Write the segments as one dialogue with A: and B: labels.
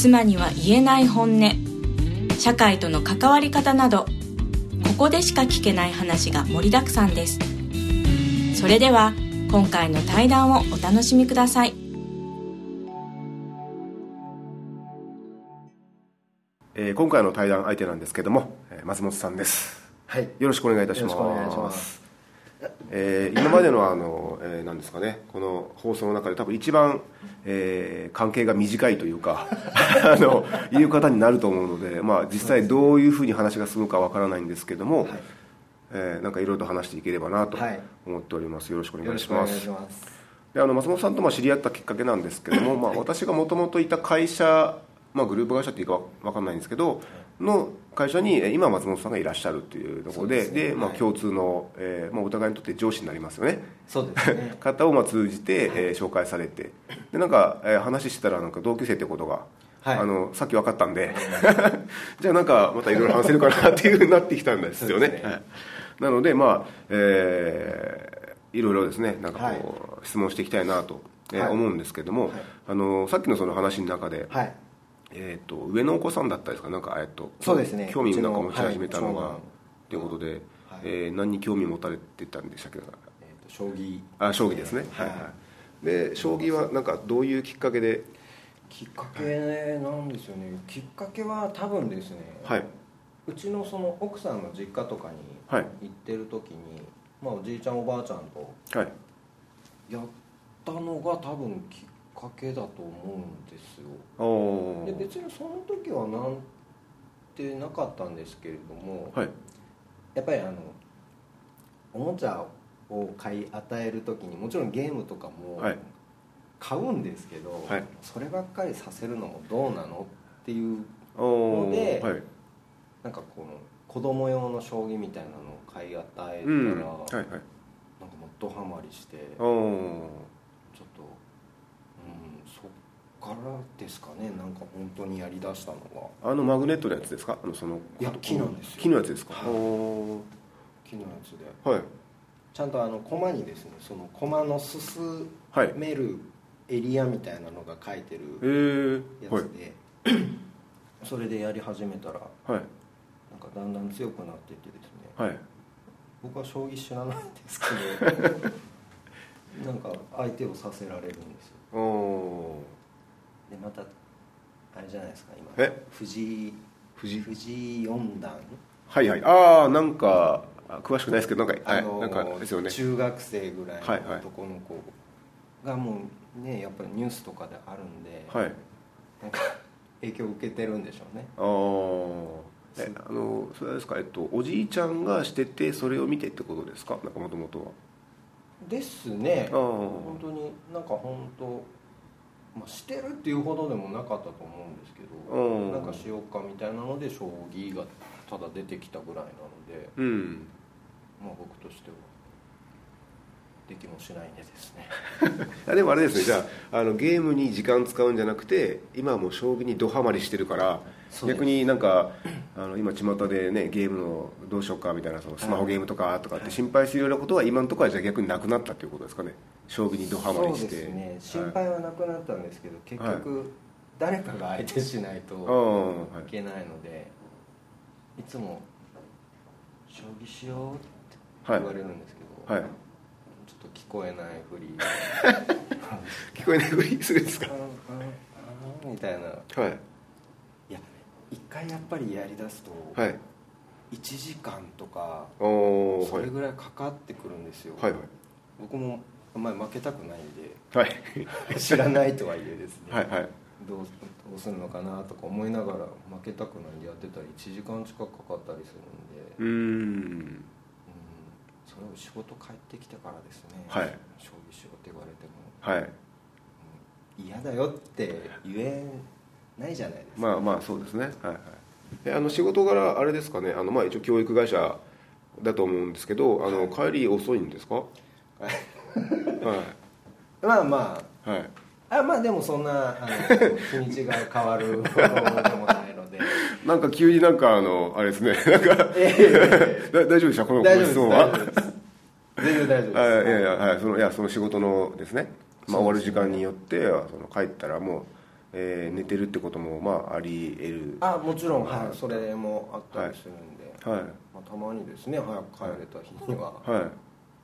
A: 妻には言えない本音。社会との関わり方などここでしか聞けない話が盛りだくさんです。それでは今回の対談をお楽しみください。
B: えー今回の対談相手なんですけども、えー松本さんです。
C: はい。
B: よろしくお願いいたしますえー今までのあの、えーなんですかねこの放送の中で多分一番、えー関係が短いというか あのいう方になると思うので、まあ、実際どういうふうに話が進むかわからないんですけども、
C: はい。
B: えーなんかいろいろと話していければなと
C: はい。
B: 思っております、よろしくお
C: よ
B: 願いします。であの松本さんとまあ知り合ったきっかけなんですけども、まあ、私がもともといた会社、まあ、グループ会社っていうかわかんないんですけどの会社にえー今松本さんがいらっしゃるっていうところで
C: ですね。
B: で、まあ、
C: はい。
B: 共通の、えーまあ、お互いにとって上司になりますよね。
C: そうですね。
B: 方をまあ通じて、えー紹介されて。でなんか、えー話してたらなんか同級生ってことが、
C: はい。
B: あのさっき分かったんで。じゃあなんかまたいろいろ話せるかなっていうふうになってきたんですよね。
C: ね。
B: はい。なのでまあえーいろいろですねなんかこう、質問していきたいなと、えー
C: はい。
B: 思うんですけども、
C: はい。
B: あのさっきのその話の中で、
C: はい。
B: えー、と上のお子さんだったですか？なんか、えー、と
C: そうですね。
B: 興味なんか持ち始めたのが、
C: はい。
B: ということで、
C: はい。
B: えー何に興味持たれてたんでしたっけ？
C: えっと将棋。
B: あ将棋ですね、はいはい。で将棋はなんかどういうきっかけで？
C: きっかけなんですよね。きっかけは多分ですね。
B: はい。う
C: ちのその奥さんの実家とかに
B: はい。
C: 行ってる時に、まあおじいちゃんおばあちゃんと
B: はい。
C: やったのが多分きっかけだと思うんですよ。で別にその時はなんてなかったんですけれども。
B: はい。
C: やっぱりあのおもちゃを買い与える時にもちろんゲームとかも
B: はい。
C: 買うんですけど、
B: はい。
C: そればっかりさせるのもどうなのっていう
B: お
C: ので
B: ー。はい。
C: なんかこの子供用の将棋みたいなのを買い与えたら、
B: うん。
C: なんか
B: はい。はい
C: もうドハマりしてちょっ
B: おー
C: とうんそっからですかねなんか本当にやりだしたのは。
B: あのマグネットのやつですか？あのその
C: いや木なんですよ。
B: 木のやつですか、
C: はい。
B: お
C: 木のやつで。
B: ーはい。
C: ちゃんとあの駒にですねその駒の進
B: はい。
C: めるエリアみたいなのが書いて
B: え
C: る
B: ー、はい
C: やつで、それでやり始めたら
B: はい。
C: なんかだんだん強くなっていってですね。
B: はい。
C: 僕は将棋知らないんですけど なんか相手をさせられるんですよ。
B: お
C: でまたあれじゃないですか今。
B: え？
C: 藤井
B: 藤井？
C: 藤井四段？
B: はいはい。ああなんかあ詳しくないですけどなんか、はい
C: あの
B: なんかですよね。
C: 中学生ぐらいの男の子がもうねやっぱりニュースとかであるんで、
B: はい。
C: なんか 影響を受けてるんでしょうね。
B: ああえあのそれはですかえっとおじいちゃんがしててそれを見てってことですか？なんかもともとは。
C: ですね。本当になんか本当まあしてるっていうほどでもなかったと思うんですけ
B: うん。
C: どなんかしようかみたいなので将棋がただ出てきたぐらいなので
B: うん。
C: まあ僕としてはできもしないんでですね。
B: あでもあれですねじゃああのゲームに時間使うんじゃなくて今はもう将棋にドハマりしてるから逆になんかあの今巷でねゲームのどうしようかみたいなそのスマホゲームとかとかって心配するようなことは今のところはじゃあ逆になくなったっていうことですかね。将棋にドハマりして。
C: そうですね。心
B: はい。
C: 配はなくなったんですけど結局誰かが相手しないと
B: い。
C: いけないのでいつも「将棋しよう」って言われるんですけど、
B: はい
C: ちょっと聞こえないふり。
B: 聞こえないふりするんですか？
C: みたいな。
B: はい。
C: いや一回やっぱりやりだすと
B: はい。
C: 1時間とかそれぐらいかかってくるんですよ、
B: はい
C: 僕もあんまり負けたくないんで
B: はい。
C: 知らないとはいえですね、
B: はいはい。
C: どうどうするのかなとか思いながら負けたくないんでやってたら1時間近くかかったりするんで、
B: うん、
C: それを仕事帰ってきてからですね、
B: はい。
C: 将棋しようって言われても
B: はい。
C: 嫌だよって言えないじゃないですか。
B: まあまあそうですね。はいはい。えあの仕事柄あれですかね。あのまあ一応教育会社だと思うんですけどあの帰り遅いんですか？はい。
C: まあま
B: はい。
C: ああまあでもそんなあの日にちが変わるほどでもないので。
B: なんか急になんかあのあれですね。なんか
C: え
B: だ大丈夫でした？この質問は？
C: 大丈夫です全然大丈夫です。
B: あいやいやはい。そのいやその仕事のですね、まあ、終わる時間によってはその帰ったらもう、えー寝てるってこともまああり得る。
C: あもちろん、はい、それもあったりするんで、
B: はい。
C: まあ、たまにですね早く帰れた日には、
B: は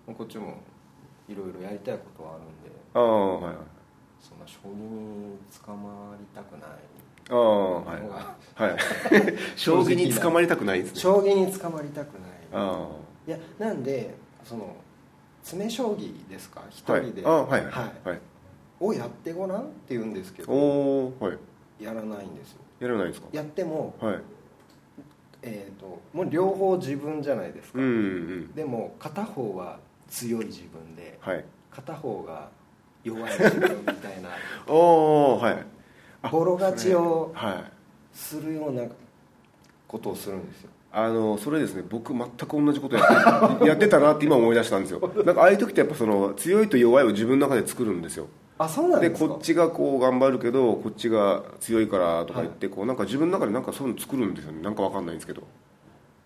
B: い。
C: こっちもいろいろやりたいことはあるんで。
B: ああはいはい。
C: そんな将棋に捕まりたくない。
B: ああはいはい。将棋に捕まりたくないんですね。
C: 将棋に捕まりたくない。
B: あ
C: いやなんでその詰将棋ですか？一人で、
B: はいはい
C: はい。
B: はい。
C: をやってごらんって言うんですけど。
B: おおはい。
C: やらないんですよ。
B: やらないですか？
C: やっても、
B: はい。
C: えー、ともう両方自分じゃないですか、
B: うんうん
C: でも片方は強い自分で
B: はい。
C: 片方が弱い自分みたいな。
B: おおはい。あ
C: ボロ勝ちをするようなことをするんですよ
B: あのそれですね僕全く同じことやって やってたなって今思い出したんですよ。なんかああいう時ってやっぱその強いと弱いを自分の中で作るんですよ。
C: あそうなん
B: で
C: ですか？
B: こっちがこう頑張るけどこっちが強いからとか言ってこうなんか自分の中でなんかそういうの作るんですよね。なんかわかんないんですけど。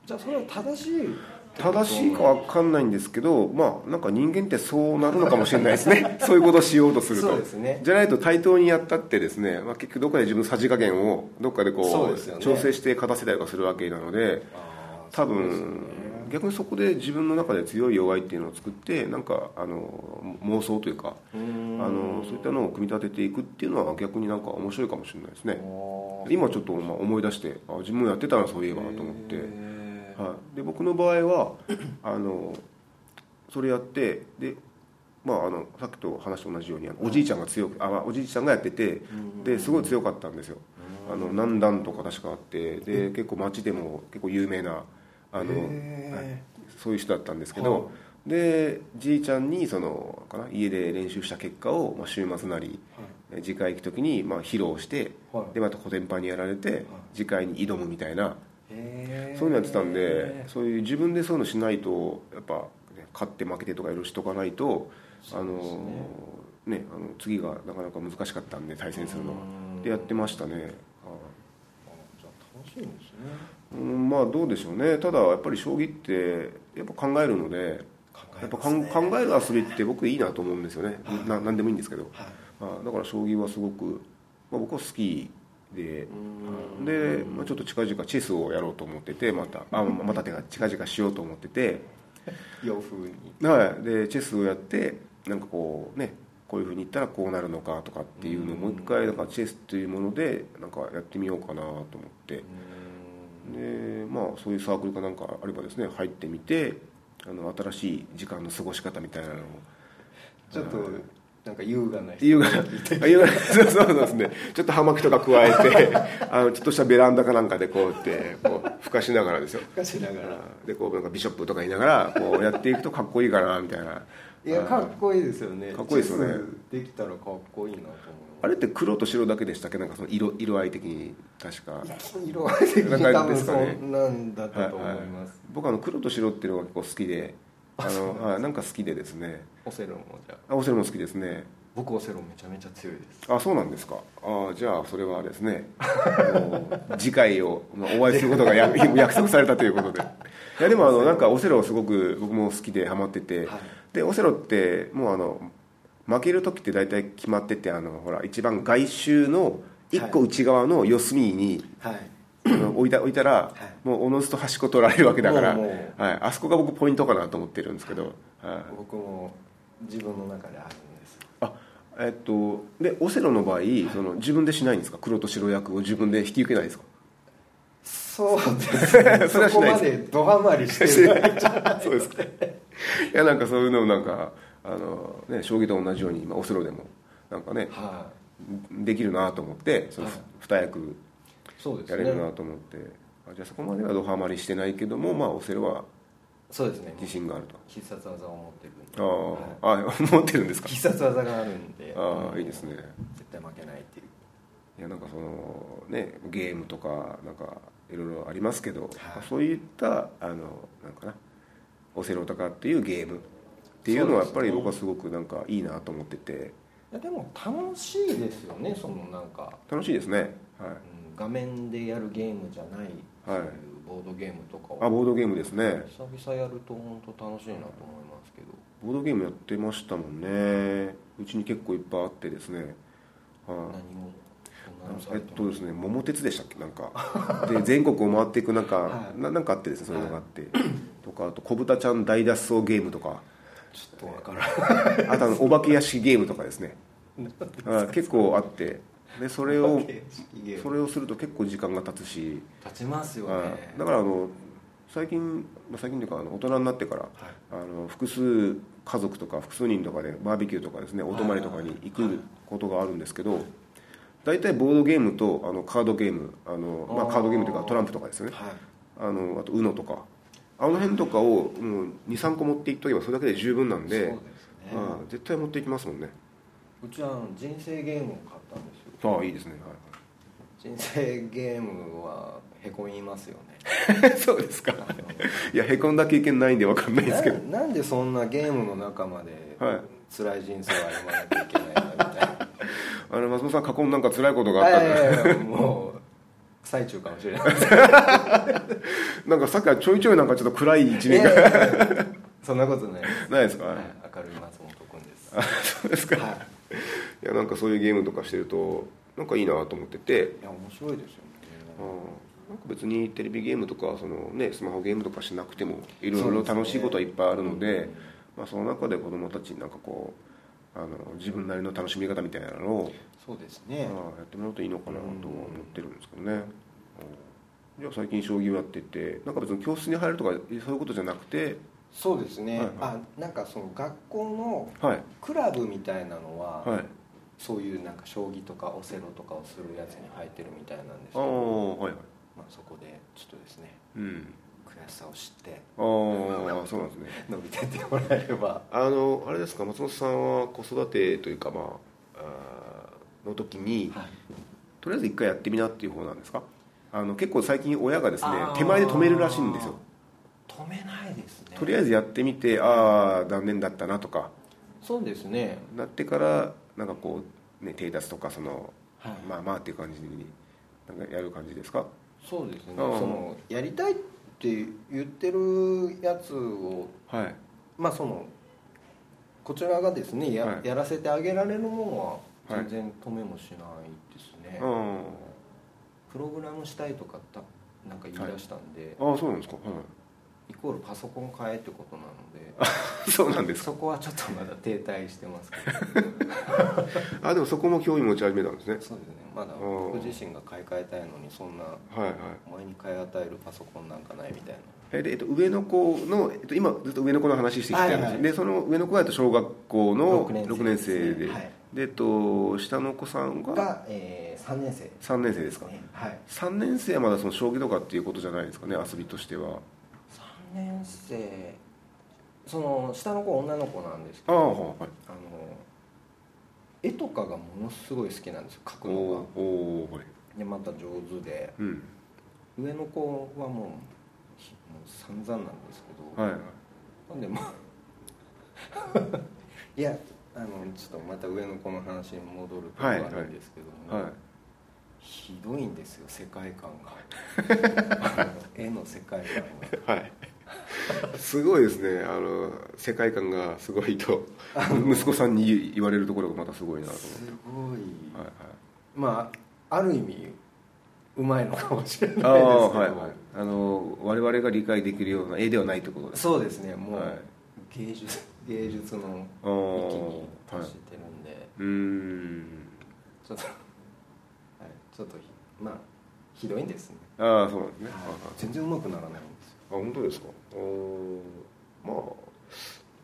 C: じゃあそれは正しい
B: 正しいかわかんないんですけどまあなんか人間ってそうなるのかもしれないですね。そういうことをしようとすると。
C: そうですね。
B: じゃないと対等にやったってですね、まあ、結局どっかで自分のさじ加減をどっかでこう
C: ね。
B: 調整して勝たせたりとかするわけなので多分
C: ね。
B: 逆にそこで自分の中で強い弱いっていうのを作ってなんかあの妄想というかあのそういったのを組み立てていくっていうのは逆になんか面白いかもしれないですね。今ちょっとまあ思い出してあ自分もやってたなそういえばと思って、はい、で僕の場合はあのそれやってでまあ、あのさっきと話と同じようにおじいちゃんが強くあ、まあおじいちゃんがやっててですごい強かったんですよ。あの何段とか確かあってで結構街でも結構有名なあの、はい。そういう人だったんですけど、でじいちゃんにそのかな家で練習した結果を、まあ、週末なり、え次回行く時に、まあ、披露して、
C: はい。
B: でまたコテンパンにやられて、次回に挑むみたいなそういうのやってたんでそういう自分でそういうのしないとやっぱ、ね、勝って負けてとかいろいろしとかないとあのね。あの次がなかなか難しかったんで対戦するのは。
C: うん。
B: でやってましたね。はい。
C: あじゃあ楽しいんですね。
B: うんまあどうでしょうね。ただやっぱり将棋ってやっぱ考えるのでやっぱ考える遊びって僕いいなと思うんですよね。な何でもいいんですけど、
C: はい。
B: あだから将棋はすごく、まあ、僕は好きで
C: うん。
B: で、まあ、ちょっと近々チェスをやろうと思っててまたあまた近々しようと思ってて、
C: 洋風に。
B: はい、でチェスをやってなんかこうねこういうふうにいったらこうなるのかとかっていうのをもう一回なんかチェスっていうものでなんかやってみようかなと思って。でまあそういうサークルかなんかあればですね入ってみてあの新しい時間の過ごし方みたいなのを。
C: ちょっとなんか優雅な人。
B: 優雅。な優雅。なそうそうですね。ちょっと葉巻とか加えて あのちょっとしたベランダかなんかでこうやってこうふかしながらですよ。
C: かしながら。
B: でこうなんかビショップとか言いながらこうやっていくとかっこいいかなみたいな。い
C: やかっこいいですよね。
B: かっこいいですよね。
C: できたらかっこいいなと思う。
B: あれって黒と白だけでしたっけ？なんかその色色合い的に確か。
C: 色合い的に多分そんなんだったと思い
B: はいはい。
C: ます
B: 僕あの黒と白っていうのが結構好きであの、はい、なんか好きでですね。
C: オセロもじゃあ。
B: あオセロも好きですね。
C: 僕オセロめちゃめちゃ強いです。
B: あそうなんですか。あじゃあそれはですねもう 次回をまあお会いすることがや 約束されたということで。いやでもあのなんかオセロすごく僕も好きでハマってて、
C: はい。
B: でオセロってもうあの負ける時って大体決まっててあのほら一番外周の一個内側の四隅に、
C: はい。
B: あの置いた置いたら、
C: い。
B: もうおのずと端っこ取られるわけだから、はい、あそこが僕ポイントかなと思ってるんですけど、はい、
C: 僕も自分の中であるんです。
B: あえっとでオセロの場合、その自分でしないんですか？黒と白役を自分で引き受けないですか？
C: そうですね。
B: そ
C: こまでドハマりしてない
B: そうですか。いやなんかそういうのもなんかあの、ね、将棋と同じように、まあ、オセロでもなんかね
C: は
B: できるなと思ってその
C: はい。
B: 二役やれるな
C: ね
B: と思って、あじゃあそこまではドハマりしてないけども、まあ、オセロは
C: そうですね。
B: 自信がある
C: 必殺技を持ってるんで。
B: と
C: はい。
B: あ、あ 持ってるんですか？
C: 必殺技があるんで。
B: ああいいですね。
C: 絶対負けないっていう。
B: いやなんかそのねゲームとかなんかいろいろありますけど、
C: はい。
B: まあそういったあのなんかなオセロタカっていうゲームっていうのはやっぱり僕はすごくなんかいいなと思ってて。
C: いやでも楽しいですよねそのなんか、
B: 楽しいですね。はい。
C: うん画面でやるゲームじゃない、そういうボードゲームとかを
B: あボードゲームですね。
C: 久々やると本当楽しいなと思いますけど。
B: ボードゲームやってましたもんね。うちに結構いっぱいあってですね。はい。
C: 何を
B: えっとですね桃鉄でしたっけ？なんか。で全国を回っていくなんか、
C: はい。
B: ななんかあってですねそういうのがあって、とかあと「小豚ちゃん大脱走ゲーム」とか。
C: ちょっとわからん。
B: あとあのお化け屋敷ゲームとかですね。あ 結構あってでそれを それをすると結構時間が経つし、
C: 立ちますよね。
B: はい。だからあの最近まあ最近というかあの大人になってから、あの複数家族とか複数人とかでバーベキューとかですねお泊まりとかに行くことがあるんですけど大体ボードゲームとあのカードゲームあの、まあ、カードゲームというかトランプとかですよね。
C: はい。
B: あのあと UNO とか。あの辺とかを23個持っていっとけばそれだけで十分なんで
C: ね。
B: ああ絶対持っていきますもんね。
C: うちは人生ゲームを買ったんですよ
B: ああいいですね、
C: 人生ゲームはへこみますよね。
B: はい、そうですか。いやへこんだ経験ないんで分かんないですけど。
C: ななんでそんなゲームの中まで
B: はい。
C: 辛い人生を歩まなきゃいけないんだみたいな。
B: あの松本さん過去になんか辛いことがあったんで。
C: いやいやいやもう最中かもしれない。
B: なんかさっきからちょいちょいなんかちょっと暗い一面が。
C: そんなことない
B: ないですか、
C: はい、明るい松本君です。
B: あそうですか、い、
C: は
B: やなんかそういうゲームとかしてるとなんかいいなと思ってて。
C: いや面白いですよね。
B: なんか別にテレビゲームとかその、ね、スマホゲームとかしなくてもいろいろ楽しいことはいっぱいあるのでまあ、その中で子供たちになんかこうあの自分なりの楽しみ方みたいなのを、
C: そうです
B: まあ、
C: ね
B: やってもらうといいのかなとは思ってるんですけどね、うんじゃあ最近将棋をやっててなんか別に教室に入るとかそういうことじゃなくて。
C: そうですね、
B: はいはい。
C: あなんかその学校の
B: はい。
C: クラブみたいなのは、
B: はい
C: そういうなんか将棋とかオセロとかをするやつに入ってるみたいなんですけど、
B: はいはい。
C: まあ、そこでちょっとですね
B: うん。
C: 悔しさを知って
B: ああそうなんですね。
C: 伸びてってもらえれば。
B: あのあれですか松本さんは子育てというかまああーの時に、
C: はい。
B: とりあえず一回やってみなっていう方なんですか？あの結構最近親がですね手前で止めるらしいんですよ。
C: 止めないですね。
B: とりあえずやってみてああ断念だったなとか。
C: そうですね。
B: なってからなんかこう、ね、手出すとかその、
C: はい。
B: まあまあっていう感じになんかやる感じですか？
C: そうですね。そのやりたいって言ってるやつを
B: はい。
C: まあそのこちらがですねや,、
B: はい。
C: やらせてあげられるものは
B: はい。
C: 全然止めもしないですね、
B: あ
C: プログラムしたいとかたなんか言い出したんで、
B: ああそうなんですか、は
C: イコールパソコン買えってことなので。
B: い、そうなんですか？
C: そこはちょっとまだ停滞してますけど。
B: あでもそこも興味持ち始めたんですね。
C: そうですね。まだ
B: ー。
C: 僕自身が買い替えたいのにそんな
B: はいはい。
C: お前に買い与えるパソコンなんかないみたいな。
B: えでえっと、上の子の、えっと、今ずっと上の子の話してきてるんです、
C: はいはい
B: でその上の子がえっと小学校の
C: 六年生
B: 6年生で。
C: はい。
B: で、えっと、下の子さんが？
C: が、えー、3年生。
B: 3年生ですか、
C: ねはい。
B: 3年生はまだその将棋とかっていうことじゃないですかね遊びとしては。
C: 3年生。その下の子女の子なんですけ
B: ああ
C: ど
B: はいはい。
C: あの絵とかがものすごい好きなんですよ描く
B: お
C: のが
B: はい。
C: でまた上手で。
B: うん。
C: 上の子はもうひもう散々なんですけど、
B: はい。はい
C: なんでまあ いやあのちょっとまた上の子の話に戻るとこあるんですけども、
B: はい。
C: ひどいんですよ世界観が。絵の世界観が。
B: はいすごいですね。あの世界観がすごいと息子さんに言言われるところがまたすごいなと思って。
C: すごい、
B: はいはい。
C: まあある意味うまいのかもしれないですけど。
B: ああはいはい。あの我々が理解できるような絵ではないってことです
C: そうですね。もう、
B: はい。
C: 芸術芸術の域に達してるんで、
B: うーん。
C: ちょっと、はい、ちょっとひまあひどいんですね、
B: ああそうなんですね、はい
C: 全然うまくならない
B: 本当ですか？おまあ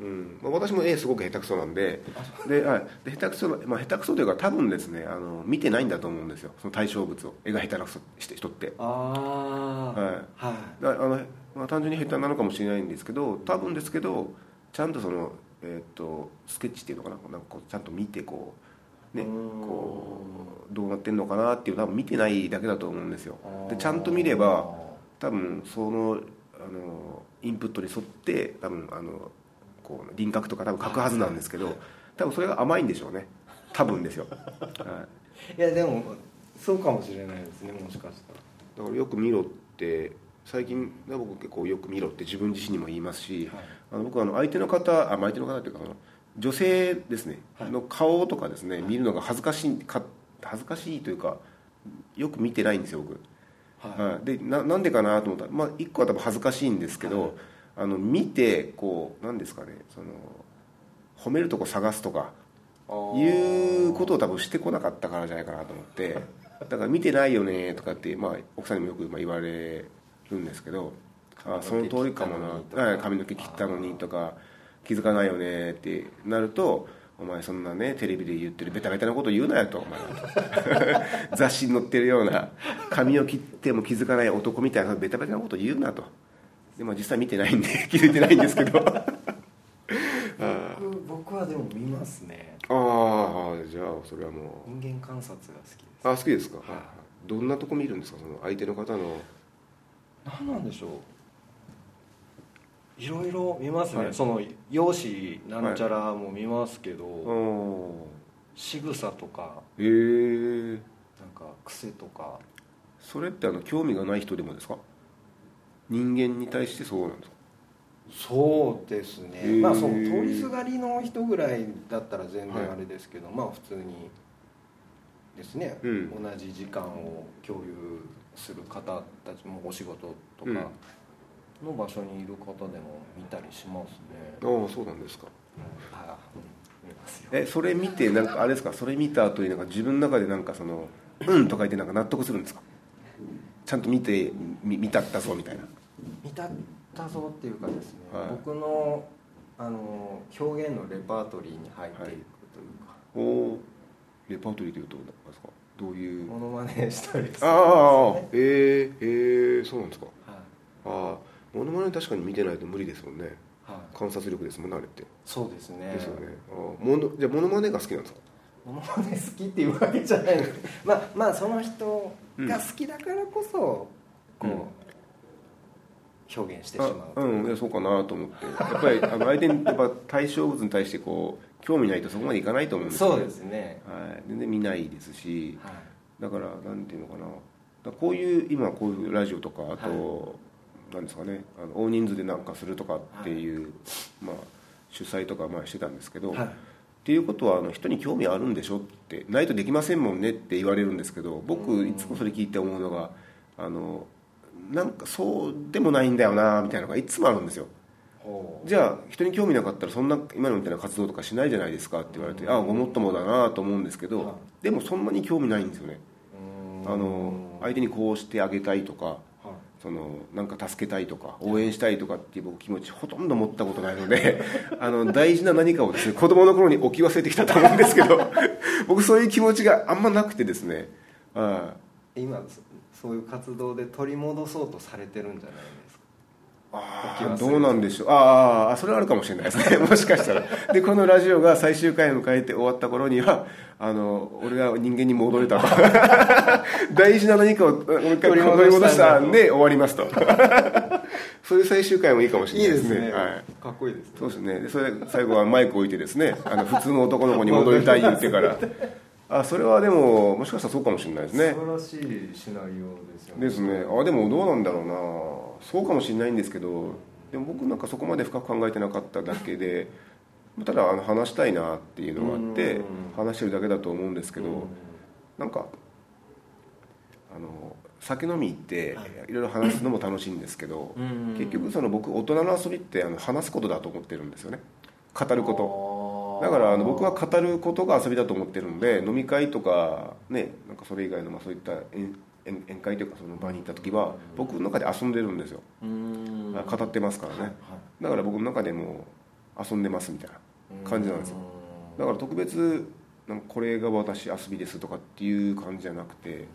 B: うん。まあ、私も絵すごく下手くそなんでで、はい、で下手くそな、まあ、下手くそというか多分ですねあの見てないんだと思うんですよ。その対象物を。絵が下手な人人って。
C: ああ
B: はい。
C: はい。
B: だあの、まあ、単純に下手なのかもしれないんですけど多分ですけどちゃんとその、えーっとスケッチっていうのかな？なんかこうちゃんと見てこうねこうどうなってるのかなっていう多分見てないだけだと思うんですよ。でちゃんと見れば多分そのあのインプットに沿って多分あのこう輪郭とか多分描くはずなんですけど多分それが甘いんでしょうね。多分ですよ、はい。
C: いやでもそうかもしれないですねもしかしたら。
B: だからよく見ろって最近僕結構よく見ろって自分自身にも言いますし、
C: はい。
B: あの僕はあの相手の方あまあ相手の方っていうかあの女性ですね、
C: はい。
B: の顔とかですね見るのが恥ずかしいか恥ずかしいというかよく見てないんですよ僕、
C: はい。
B: はい、でななんでかなと思った。ら、まあ、一個は多分恥ずかしいんですけど、
C: はい。
B: あの見てこうなんですかねその褒めるとこ探すとかいうことを多分してこなかったからじゃないかなと思ってだから見てないよねとかって、まあ、奥さんにもよくまあ言われるんですけどあその通りかもな。はい髪の毛切ったのにとか気づかないよねってなるとお前そんなねテレビで言ってるベタベタなこと言うなよとお前 雑誌に載ってるような髪を切っても気づかない男みたいなベタベタなこと言うなと。でも実際見てないんで 気づいてないんですけど。あ
C: 僕僕はでも見ますね。
B: あじゃあそれはもう。
C: 人間観察が好きです。
B: あ好きですか、
C: はい。
B: どんなとこ見るんですか？その相手の方の。
C: 何なんでしょういろいろ見ますね、
B: はい。
C: その容姿なんちゃらも見ますけど、
B: うん
C: 仕草とか
B: へえ。
C: なんか癖とか。
B: それってあの興味がない人でもですか？人間に対してそうなんですか？
C: そうですね、まあその通りすがりの人ぐらいだったら全然あれですけど、まあ普通にですね、
B: うん。
C: 同じ時間を共有する方たちもお仕事と
B: うん。
C: かの場所にいる方でも見たりしますね、
B: ああそうなんですか。
C: はい。見ますよ。
B: えそれ見てなんかあれですか？それ見た後になんか自分の中でなんかその「うん」とか言ってなんか納得するんですか？ちゃんと見てみ見たったぞみたいな。
C: 見たったぞっていうかですね、
B: はい。
C: 僕のあの表現のレパートリーに入っていくというか、
B: おおレパートリーというと何ですか？どういう？
C: モノマネしたりするんです
B: ああえー、えー、そうなんですか。
C: はい。
B: ああモノマネ確かに見てないと無理ですもんね。
C: はい、
B: 観察力ですもんねあれって。
C: そうですね。
B: ですよね。あじゃあモノマネが好きなんですか？
C: モノマネ好きっていうわけじゃない。んですまあまあその人が好きだからこそ、こう、
B: うん。
C: 表現してしまう
B: あうん。いやそうかなと思って。やっぱりあの相手にやっぱ対象物に対してこう興味ないとそこまでいかないと思うんですよ
C: そうですね。
B: はい、全然見ないですし。
C: はい。
B: だからなんていうのかな。こういう今こういうラジオとかあと、なんですかね。あの大人数でなんかするとかっていう、まあ、主催とかまあしてたんですけど、
C: はい。
B: っていうことはあの人に興味あるんでしょってないとできませんもんねって言われるんですけど僕いつもそれ聞いて思うのがあのなんかそうでもないんだよなみたいなのがいつもあるんですよ。じゃあ人に興味なかったらそんな今のみたいな活動とかしないじゃないですかって言われてああごもっともだなと思うんですけど、
C: はい。
B: でもそんなに興味ないんですよね。あの相手にこうしてあげたいとか
C: はい
B: そのなんか助けたいとか応援したいとかっていう僕気持ちほとんど持ったことないので あの大事な何かをですね子供の頃に置き忘れてきたと思うんですけど 僕そういう気持ちがあんまなくてですね。あ
C: 今そそういう活動で取り戻そうとされてるんじゃないですか？
B: あどうなんでしょう。ああそれはあるかもしれないですね。もしかしたら。でこのラジオが最終回を迎えて終わった頃にはあの俺が人間に戻れたと。大事な何かをもう一回取り戻したんで終わりますと。そういう最終回もいいかもしれないですね。はい。
C: かっこいいですね。
B: そうですね。でそれで最後はマイク置いてですねあの普通の男の子に戻りたい言ってから。あそれはでももしかしたらそうかもしれないですね。
C: 素晴らしいシナリオですよね。
B: ですね。あでもどうなんだろうなそうかもしれないんですけどでも僕なんかそこまで深く考えてなかっただけでただあの話したいなっていうのがあって
C: うん。
B: 話してるだけだと思うんですけど
C: うん。
B: なんかあの酒飲み行って
C: はい。
B: いろいろ話すのも楽しいんですけど
C: うん。
B: 結局その僕大人の遊びってあの話すことだと思ってるんですよね。語ること。
C: と
B: だからあの僕は語ることが遊びだと思ってるんで飲み会とかねなんかそれ以外のまあそういった宴会というかその場に行った時は僕の中で遊んでるんですよ。
C: うん。
B: 語ってますからね。
C: はい
B: だから僕の中でも遊んでますみたいな感じなんですよ。だから特別なんかこれが私遊びですとかっていう感じじゃなくて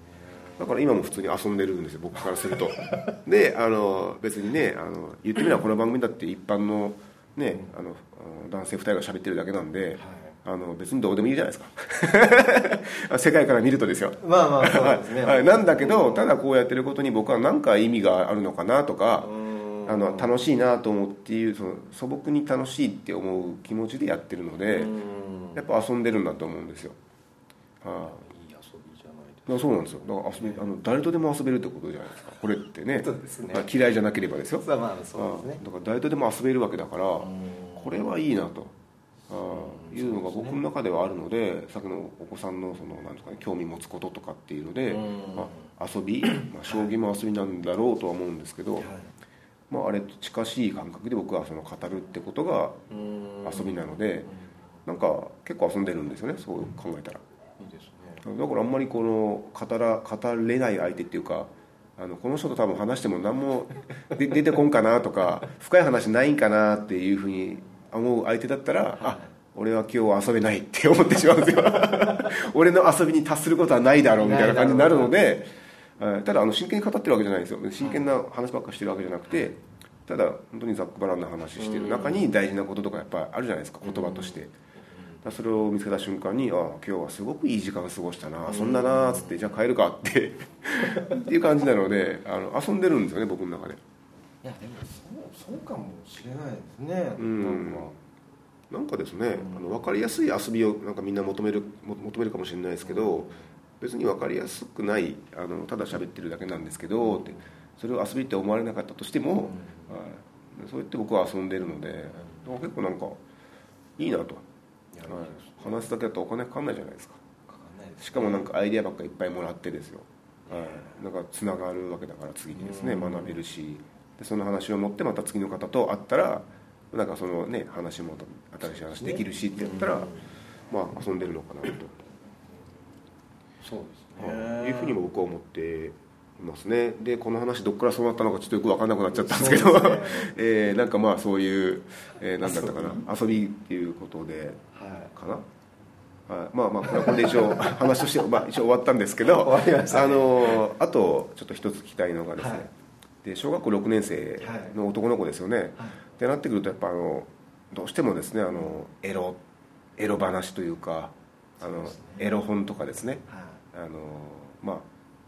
B: だから今も普通に遊んでるんですよ僕からすると。であの別にねあの言ってみればこの番組だって一般のねあの男性2人が喋ってるだけなんであの別にどうでもいいじゃないですか。世界から見るとですよ。
C: まあまあそうですね。
B: はい、なんだけどただこうやってることに僕は何か意味があるのかなとか
C: うん。
B: あの楽しいなと思っていうその素朴に楽しいって思う気持ちでやってるので
C: うん。
B: やっぱ遊んでるんだと思うんですよ。はい。
C: い遊びじゃない
B: いやそうなんですよ。だから遊びあの誰とでも遊べるってことじゃないですか。これってね。
C: そうですね。
B: まあ嫌いじゃなければですよ。
C: まあそうですね。
B: あだから誰とでも遊べるわけだから
C: うん。
B: これはいいなと。あいうのが僕の中ではあるのでさっきのお子さんのそのなんですか、ね、興味持つこととかっていうので、
C: うん。
B: まあ、遊び、まあ、将棋も遊びなんだろうとは思うんですけど、
C: はい。
B: まあ、あれと近しい感覚で僕はその語るってことが
C: うん。
B: 遊びなのでなんか結構遊んでるんですよねそう考えたら。
C: いいですね。
B: だからあんまりこの語ら語れない相手っていうかあのこの人と多分話しても何もで 出てこんかなとか深い話ないんかなっていうふうに思う相手だったら、あ俺は今日遊べないって思ってしまうんですよ。俺の遊びに達することはないだろうみたいな感じになるのではい。ただあの真剣に語ってるわけじゃないんですよ。真剣な話ばっかしてるわけじゃなくてただ本当にざっくばらんな話してる中に大事なこととかやっぱりあるじゃないですか言葉として。それを見つけた瞬間にああ今日はすごくいい時間過ごしたな遊ん。だなっつってじゃあ帰るかって っていう感じなのであの遊んでるんですよね僕の中で
C: いやでもそうそうかもしれないですね。
B: うん。
C: なんか
B: なんかですねあの分かりやすい遊びをなんかみんな求めるも求めるかもしれないですけど別に分かりやすくないあのただ喋ってるだけなんですけどってそれを遊びって思われなかったとしても、はい、そうやって僕は遊んでるので結構なんかいいなと、話すだけだとお金かかんないじゃないですか。
C: かかんないです
B: しかもなんかアイデアばっかいっぱいもらってですよ、はい、なんかつながるわけだから次にですね
C: うん。
B: 学べるしでその話を持ってまた次の方と会ったらなんかそのね話も新しい話できるしってやったら、
C: うん。
B: まあ遊んでるのかなと、
C: そうですね。
B: はい。いうふうにも僕は思っていますね。でこの話どっからそうなったのかちょっとよく分かんなくなっちゃったんですけど。
C: すね。
B: えーなんかまあそういう、えー、なんだったかな。遊びっていうことで
C: はい。
B: かな。はい、まあまあこれはこれで一応 話として、まあ、一応終わったんですけど
C: 終わりましたね。
B: あのあとちょっと一つ聞きたいのがですね、
C: はい
B: で小学校6年生の男の子ですよね、ってなってくるとやっぱあのどうしてもですねあのエロエロ話というかあの
C: ね。
B: エロ本とかですね。
C: はい。
B: あのまあ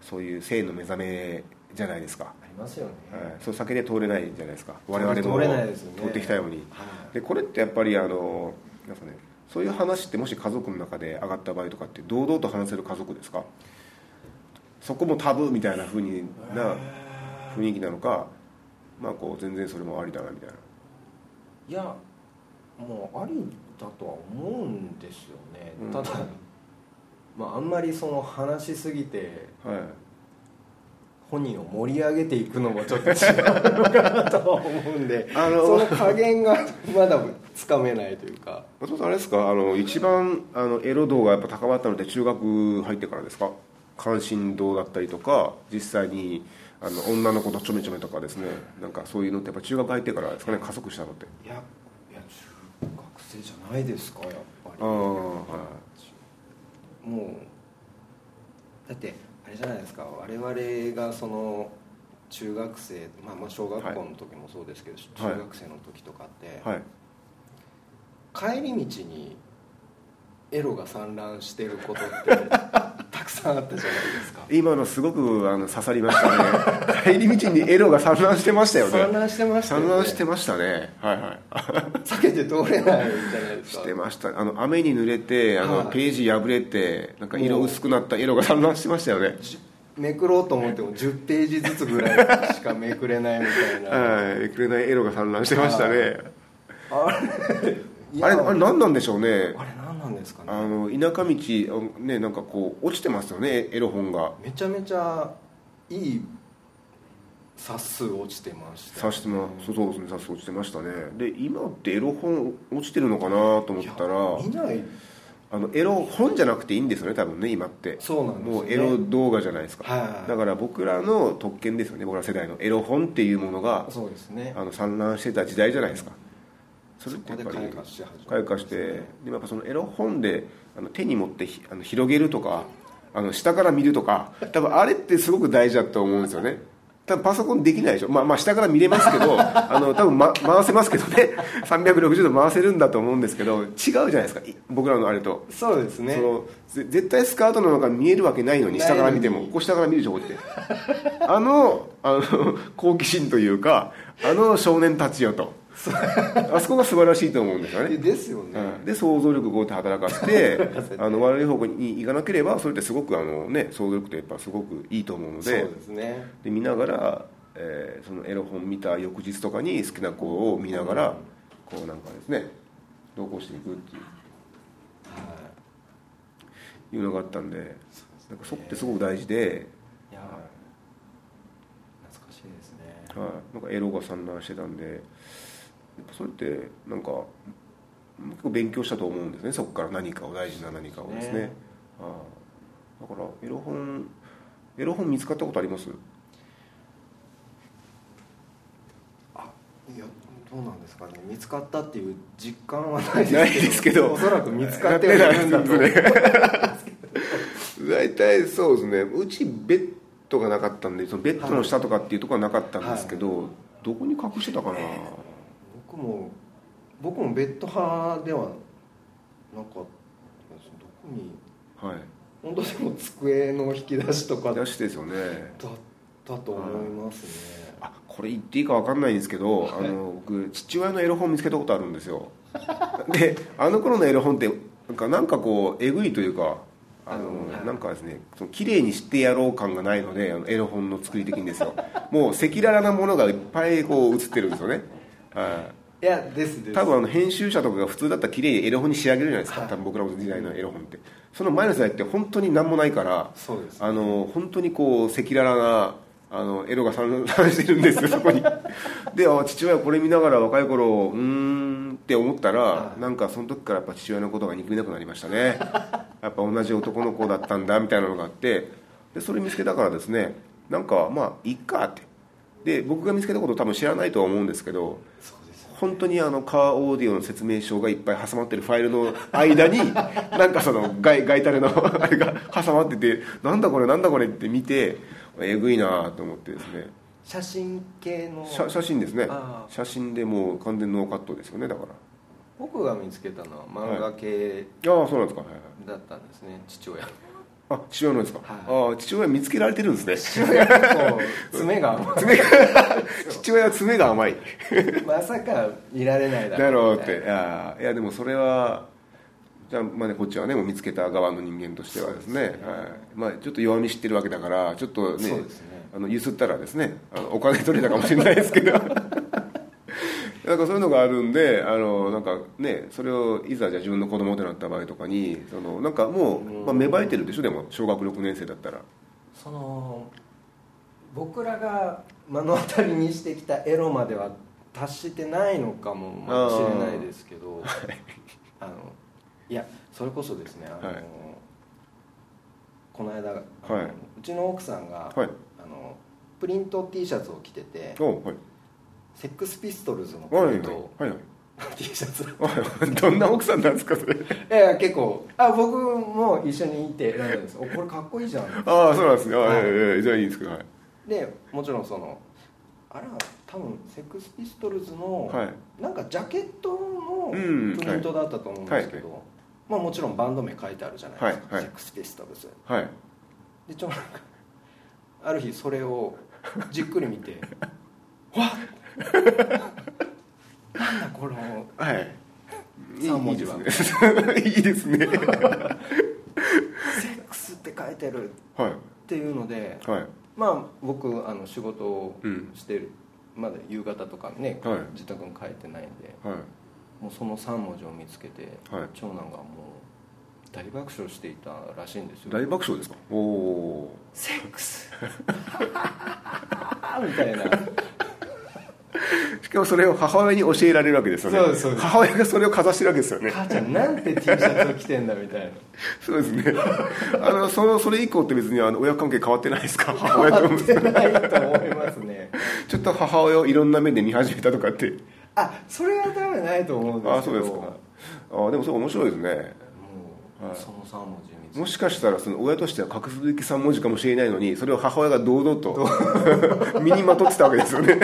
B: そういう性の目覚めじゃないですか、
C: ありますよね。
B: はい、そう避けて通れないじゃないですか。我々も
C: 通れないですよね。
B: 通ってきたように、
C: はい。
B: でこれってやっぱりあのなんかねそういう話ってもし家族の中で上がった場合とかって堂々と話せる家族ですか？そこもタブーみたいな風にな雰囲気なのかまあこう全然それもありだなみたいな。い
C: やもうありだとは思うんですよね、
B: うん。
C: ただまああんまりその話しすぎて
B: はい。
C: 本人を盛り上げていくのもちょっと違うのかなとは思うんで
B: あの
C: その加減がまだつかめないというか。
B: 松本さんあれですか？あの一番あのエロ度がやっぱ高まったのって中学入ってからですか？関心度だったりとか実際にあの女の子とちょめちょめとかですね。なんかそういうのってやっぱ中学入ってからですかね。加速したのって。
C: いやいや中学生じゃないですかやっぱり。
B: ああは
C: もうだってあれじゃないですか。我々がその中学生、まあ、まあ小学校の時もそうですけど、
B: はい。
C: 中学生の時とかって、
B: い。はい。
C: 帰り道にエロが散乱してることって たくさんあったじゃないですか。
B: 今のすごくあの刺さりましたね。帰り道にエロが散乱してましたよね。
C: 散乱してましたよね。
B: 散乱してましたね。はいはい。
C: 避けて通れないじゃないですか。
B: してました。あの雨に濡れてあの、
C: はい。
B: ページ破れてなんか色薄くなった色が散乱してましたよね。
C: めくろうと思っても10ページずつぐらいしかめくれないみたいな。
B: はい。くれないエロが散乱してましたね。
C: あれ
B: あれ何なんでしょうね。
C: あれ何なんですかね。
B: あの田舎道あねなんかこう落ちてますよねエロ本が。
C: めちゃめちゃいい冊数落ちてました。
B: 刺してまそうそうですね刺して落ちてましたね。で今ってエロ本落ちてるのかなと思ったら
C: 見ない。
B: あのエロ本じゃなくていいんですよね多分ね今って。
C: そうなんですよね。
B: もうエロ動画じゃないですか、
C: はい。
B: だから僕らの特権ですよね僕ら世代の。エロ本っていうものが
C: そうですね。
B: あの散乱してた時代じゃないですかそれってやっぱり
C: 開花し
B: てでもやっぱそのエロ本であの手に持ってひあの広げるとかあの下から見るとか多分あれってすごく大事だと思うんですよね。多分パソコンできないでしょ、まあ、まあ下から見れますけど あの多分、ま、回せますけどね。360度回せるんだと思うんですけど違うじゃないですか。い僕らのあれと。
C: そうですね。
B: そのぜ絶対スカートの中見えるわけないのに下から見ても。こう下から見るでしょこうやって。あのあの好奇心というかあの少年たちよと あそこが素晴らしいと思うんですよね。
C: ですよね、
B: うん。で想像力をこうやって働かせて あの悪い方向に行かなければそれってすごくあの、ね、想像力ってやっぱすごくいいと思うの
C: そう
B: で
C: ですね。
B: で見ながら、えーそのエロ本見た翌日とかに好きな子を見ながらこうなんかですね同行していくっていう。
C: は
B: い。うのがあったんでなんかそこってすごく大事で、
C: いいや懐かしいですね。
B: はい、なんかエロが散乱してたんでやっぱそれってなんか結構勉強したと思うんですね。そこから何かを大事な何かをですね。
C: ね
B: はいだからエロ本エロ本見つかったことあります？
C: いやどうなんですかね。見つかったっていう実感はないですけど。おそらく見つかってはいるんだと思う
B: 大体そうですね。うちベッドがなかったんでそのベッドの下とかっていうところはなかったんですけど、どこに隠してたかな、
C: 僕も僕もベッド派ではなかったですどこに
B: はい。
C: 本当でも机の引き出しとかだっ
B: 出してですよね。
C: たと思いますね。
B: あこれ言っていいか分かんないんですけど、あの僕父親のエロ本見つけたことあるんですよ。であの頃のエロ本ってなんかなんかこうえぐいというかあの、
C: はい。
B: なんかですねその綺麗にしてやろう感がないのであのエロ本の作り的にですよ。もう赤裸々なものがいっぱいこう映ってるんですよね。はい
C: いやですです。
B: 多分あの編集者とかが普通だったら綺麗にエロ本に仕上げるじゃないですか、
C: はい。
B: 多分僕らの時代のエロ本って。その前の世代って本当に何もないから
C: そうです。
B: あの本当にこう赤裸々なあのエロが散乱してるんですよ そこに。であ父親これ見ながら若い頃うーんって思ったら、
C: はい。
B: なんかその時からやっぱ父親のことが憎めなくなりましたね。やっぱ同じ男の子だったんだみたいなのがあって。でそれ見つけたからですねなんかまあいっかって。で僕が見つけたこと多分知らないとは思うんですけど本当にあのカーオーディオの説明書がいっぱい挟まってるファイルの間に なんかそのガイタレの あれが挟まっててなんだこれなんだこれって見てえぐいなと思ってですね。
C: 写真系の
B: 写写真ですね。
C: あ
B: 写真でもう完全ノーカットですよねだか
C: 僕が見つけたのは漫画系
B: らああそうなんですか、はいはい、
C: だったんですね父親
B: あ父親のですか、
C: は
B: ああ父親見つけられてるんですね。
C: 父親 爪が
B: 爪が 父親は爪が甘い。
C: まさか見られないだ
B: だろうって。いやいやでもそれはじゃあまあねこっちはねもう見つけた側の人間としてはですね。はい。まあ、ちょっと弱み知ってるわけだからちょっとね
C: ね。
B: あのゆすったらですねあのお金取れたかもしれないですけどなんかそういうのがあるんであのなんかねそれをいざじゃあ自分の子供となった場合とかにそのなんかもう、まあ、芽生えてるでしょでも小学6年生だったら。
C: その僕らが目の当たりにしてきたエロまでは達してないのかもしれないですけどあのいやそれこそですねあの、
B: はい。
C: この間、
B: はい。う
C: ちの奥さんが、
B: はい。
C: あのプリント T シャツを着ててセックスピストルズのプ
B: はい
C: リント
B: はいはい。
C: T シャツ
B: はい どんな奥さんなんですかそれ？
C: いや結構。あ僕も一緒にいて選んだんです。おこれかっこいいじゃん。
B: ああそうなんですね、じゃあいいんですけどはい。
C: でもちろんそのあれは多分セックスピストルズの、
B: はい。
C: なんかジャケットの
B: うん
C: プリントだったと思うんですけど、
B: は
C: まあ、もちろんバンド名書いてあるじゃないですか、セックスピストルズ。
B: はい。
C: でちょっとある日それをじっくり見てわっ なんだこの
B: はい。
C: 三文字は。い
B: いですね。
C: セックスって書いてる
B: はい。
C: っていうので
B: はい。
C: まあ僕あの仕事を
B: うん
C: してる、まだ夕方とかね、
B: はい。
C: 自宅に帰ってないんで
B: はい。
C: もうその3文字を見つけて、
B: はい。
C: 長男がもう大爆笑していたらしいんですよ。
B: 大爆笑ですか？おお
C: セックス。みたいな
B: しかもそれを母親に教えられるわけですよね。
C: そうですそうです。
B: 母親がそれをかざしてるわけですよね。
C: 母ちゃんなんて T シャツを着てんだみたいな。
B: そうですね。あのそのそれ以降って別にあの親関係変わってないですか？母親と
C: 変わってないと思いますね。
B: ちょっと母親をいろんな目で見始めたとかって。
C: あそれは多分ないと思うんですけど。
B: あそうですか。あでもそれ面白いですね。
C: もう、
B: はい。
C: その3文字
B: もしかしたらその親としては隠すべき3文字かもしれないのにそれを母親が堂々と 身にまとってたわけですよね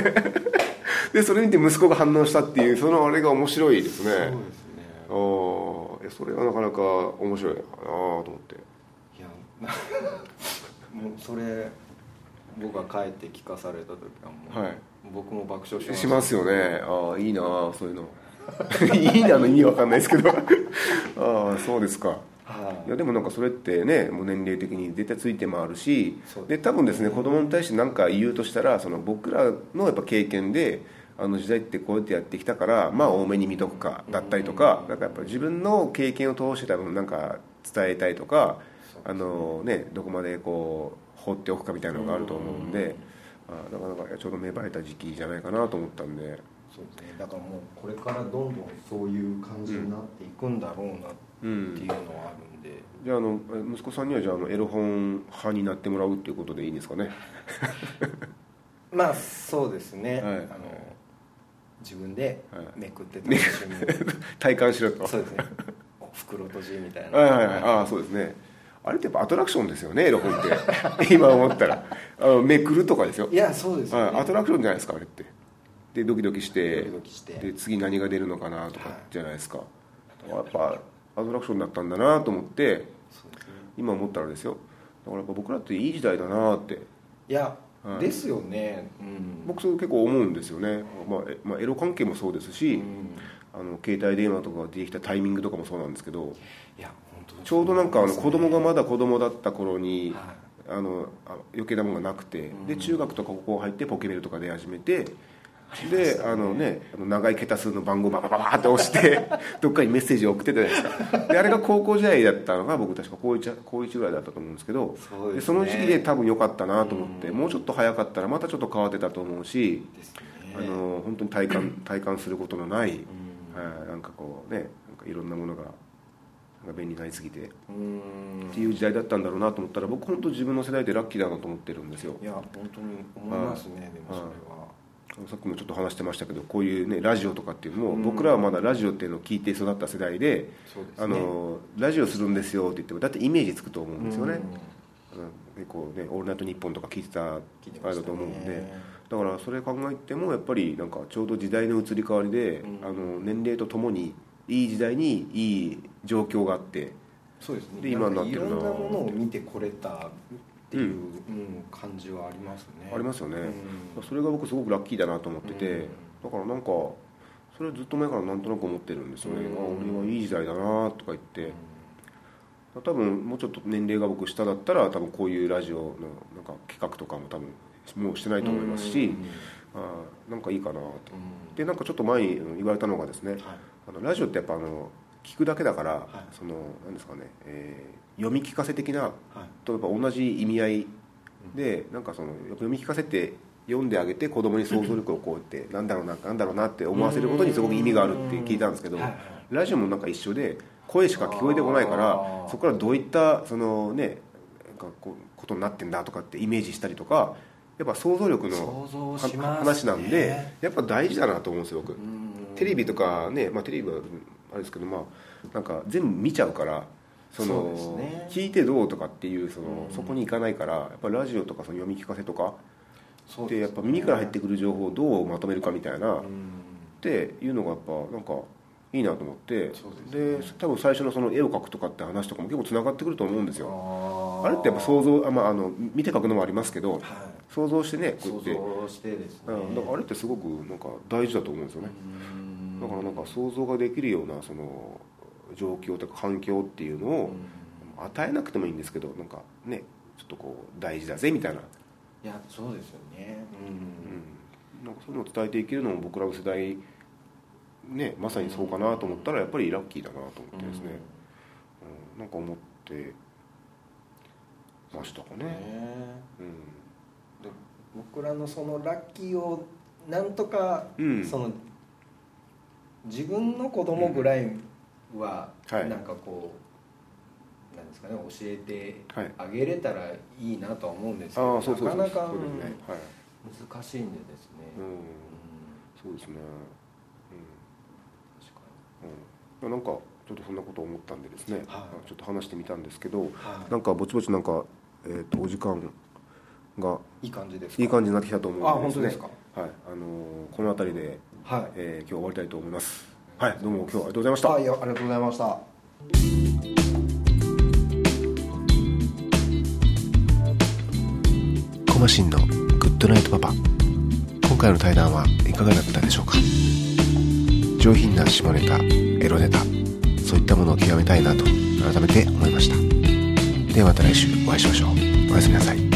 B: でそれ見て息子が反応したっていうそのあれが面白いですね。
C: そうですね。
B: ああそれはなかなか面白いなと思って。
C: いやな もうそれ僕が帰って聞かされた時はもう、
B: はい。
C: 僕も爆笑しま
B: しますよね。ああいいなそういうの。いいなの意味わかんないですけど。ああそうですか。
C: はい。
B: いやでもなんかそれってねもう年齢的に絶対ついてもあるしで多分ですね子供に対して何か言うとしたらその僕らのやっぱ経験であの時代ってこうやってやってきたからまあ多めに見とくかだったりとかなんかやっぱ自分の経験を通して多分なんか伝えたいとかあのねどこまでこう放っておくかみたいなのがあると思うんであなかなかちょうど芽生えた時期じゃないかなと思ったんで。
C: そうですね。だからもうこれからどんどんそういう感じになっていくんだろうなっていうのはあるんで、
B: じゃああの息子さんにはじゃああのエロ本派になってもらうっていうことでいいんですかね？
C: まあそうですね、
B: はい。
C: あの自分で
B: はい。
C: めくって楽しむ、
B: 体感しろと。
C: そうですね。お袋閉じみたいな。
B: はいはいはい。ああそうですね。あれってやっぱアトラクションですよねエロ本って。今思ったら。あのめくるとかですよ。
C: いやそうですよね。
B: はい、アトラクションじゃないですかあれって。でドキドキして。
C: ドキドキして。
B: で次何が出るのかなとか
C: はい。
B: じゃないですか、やっぱアトラクションだったんだなと思って
C: ね。
B: 今思ったらですよ。だからやっぱ僕らっていい時代だなって。
C: いや、
B: はい。
C: ですよね。うん。
B: 僕それ結構思うんですよね、まあえまあ、エロ関係もそうですし、
C: うん。
B: あの携帯電話とかが出てきたタイミングとかもそうなんですけど
C: いや本当に
B: ちょうどなんかあの子供がまだ子供だった頃に、
C: は
B: あのあ余計なものがなくて、
C: うん。
B: で中学とか高校入ってポケベルとか出始めてであのね長い桁数の番号ババババーって押して どっかにメッセージを送ってたじゃないですか。であれが高校時代だったのが僕確か高 1, 高1ぐらいだったと思うんですけど
C: そうですね。
B: その時期で多分良かったなと思って、
C: うん
B: もうちょっと早かったらまたちょっと変わってたと思うし、
C: ね。
B: あの本当に体感 体感することのない、
C: うん。
B: はいなんかこうねなんかいろんなものが便利になりすぎて
C: うん。
B: っていう時代だったんだろうなと思ったら僕本当自分の世代でラッキーだなと思ってるんですよ。
C: いや本当に思いますねでもそれは
B: さっきもちょっと話してましたけどこういうねラジオとかっていうのも、
C: うん。
B: 僕らはまだラジオっていうのを聞いて育った世代で
C: ですね。
B: あのラジオするんですよって言ってもだってイメージつくと思うんですよね、
C: うん。
B: うん。結構ね「オールナイトニッポン」とか聞いてたあれだと思うんで。
C: ね
B: だからそれ考えてもやっぱりなんかちょうど時代の移り変わりで、
C: うん。
B: あの年齢とともにいい時代にいい状況があって。
C: そうですね。
B: で今になってるな
C: いろんなものを見てこれたっていう、うん感じはありますね。
B: ありますよね、
C: うん。
B: それが僕すごくラッキーだなと思ってて、
C: うん。
B: だからなんかそれはずっと前からなんとなく思ってるんですよね、
C: うん。
B: あ俺はいい時代だなとか言って、多分もうちょっと年齢が僕下だったら多分こういうラジオのなんか企画とかも多分もうしてないと思いますし、
C: うん。
B: あーなんかいいかなと。
C: うん。
B: でなんかちょっと前に言われたのがですね、
C: はい。
B: あのラジオってやっぱあの聞くだけだから、
C: い。
B: そのなんですかね、えー読み聞かせ的な
C: はい。
B: とやっぱ同じ意味合いで、なんかその読み聞かせて読んであげて子供に想像力をこうやってなんだろうななんだろうなって思わせることにすごく意味があるって聞いたん。ですけどラジオもなんか一緒で声しか聞こえてこないからそこからどういったそのねなんかこうことになってんだとかってイメージしたりとかやっぱ想像力の
C: ね。
B: 話なんでやっぱ大事だなと思うんですよ僕。
C: うん。
B: テレビとかね、まあ、テレビはあれですけどまあなんか全部見ちゃうからその聞いてどうとかっていうその、
C: うん。
B: そこに行かないからやっぱラジオとかその読み聞かせとか
C: そう
B: でやっぱ耳から入ってくる情報をどうまとめるかみたいな、っ
C: うん。
B: ていうのがやっぱなんかいいなと思ってで多分最初のその絵を描くとかって話とかも結構つながってくると思うんですよ。
C: あ
B: あれってやっぱ想像あ、まあ、あの見て描くのもありますけど
C: はい。
B: 想像してねこうや
C: 想
B: って、
C: 像してですね。
B: うん、だからあれってすごくなんか大事だと思うんですよね。
C: うん
B: だからなんか想像ができるようなその状況とか環境っていうのを与えなくてもいいんですけどなんかねちょっとこう大事だぜみたいな、
C: いやそうですよね。
B: うん、なんかそういうのを伝えていけるのも僕らの世代ねまさにそうかなと思ったらやっぱりラッキーだなと思ってですね、うん、なんか思ってましたかね、
C: ね。
B: うん。
C: で僕らのそのラッキーをなんとか、
B: うん。
C: その自分の子供ぐらいは、
B: はい。
C: なんかこうなんですかね教えて
B: はい
C: あげれたらいいなとは思うんですけ
B: あ
C: ど、なかなか難しいんでですね、
B: うん。
C: うん
B: そうですね。
C: 確か
B: うん、うん、なんかちょっとそんなことを思ったんでですね、
C: はい。
B: ちょっと話してみたんですけど、
C: はい。
B: なんかぼちぼちなんか、えー、とお時間が
C: いい感じですか？
B: いい感じになってきたと思うので
C: あ本当ですか？
B: はい。あのーこの辺りで、
C: はい。
B: えー今日終わりたいと思います。はい。どうも今日はありがとうございました。
C: あいやありがとうございました。
D: コマシンのグッドナイトパパ。今回の対談はいかがだったでしょうか。上品な下ネタエロネタそういったものを極めたいなと改めて思いました。ではまた来週お会いしましょう。おやすみなさい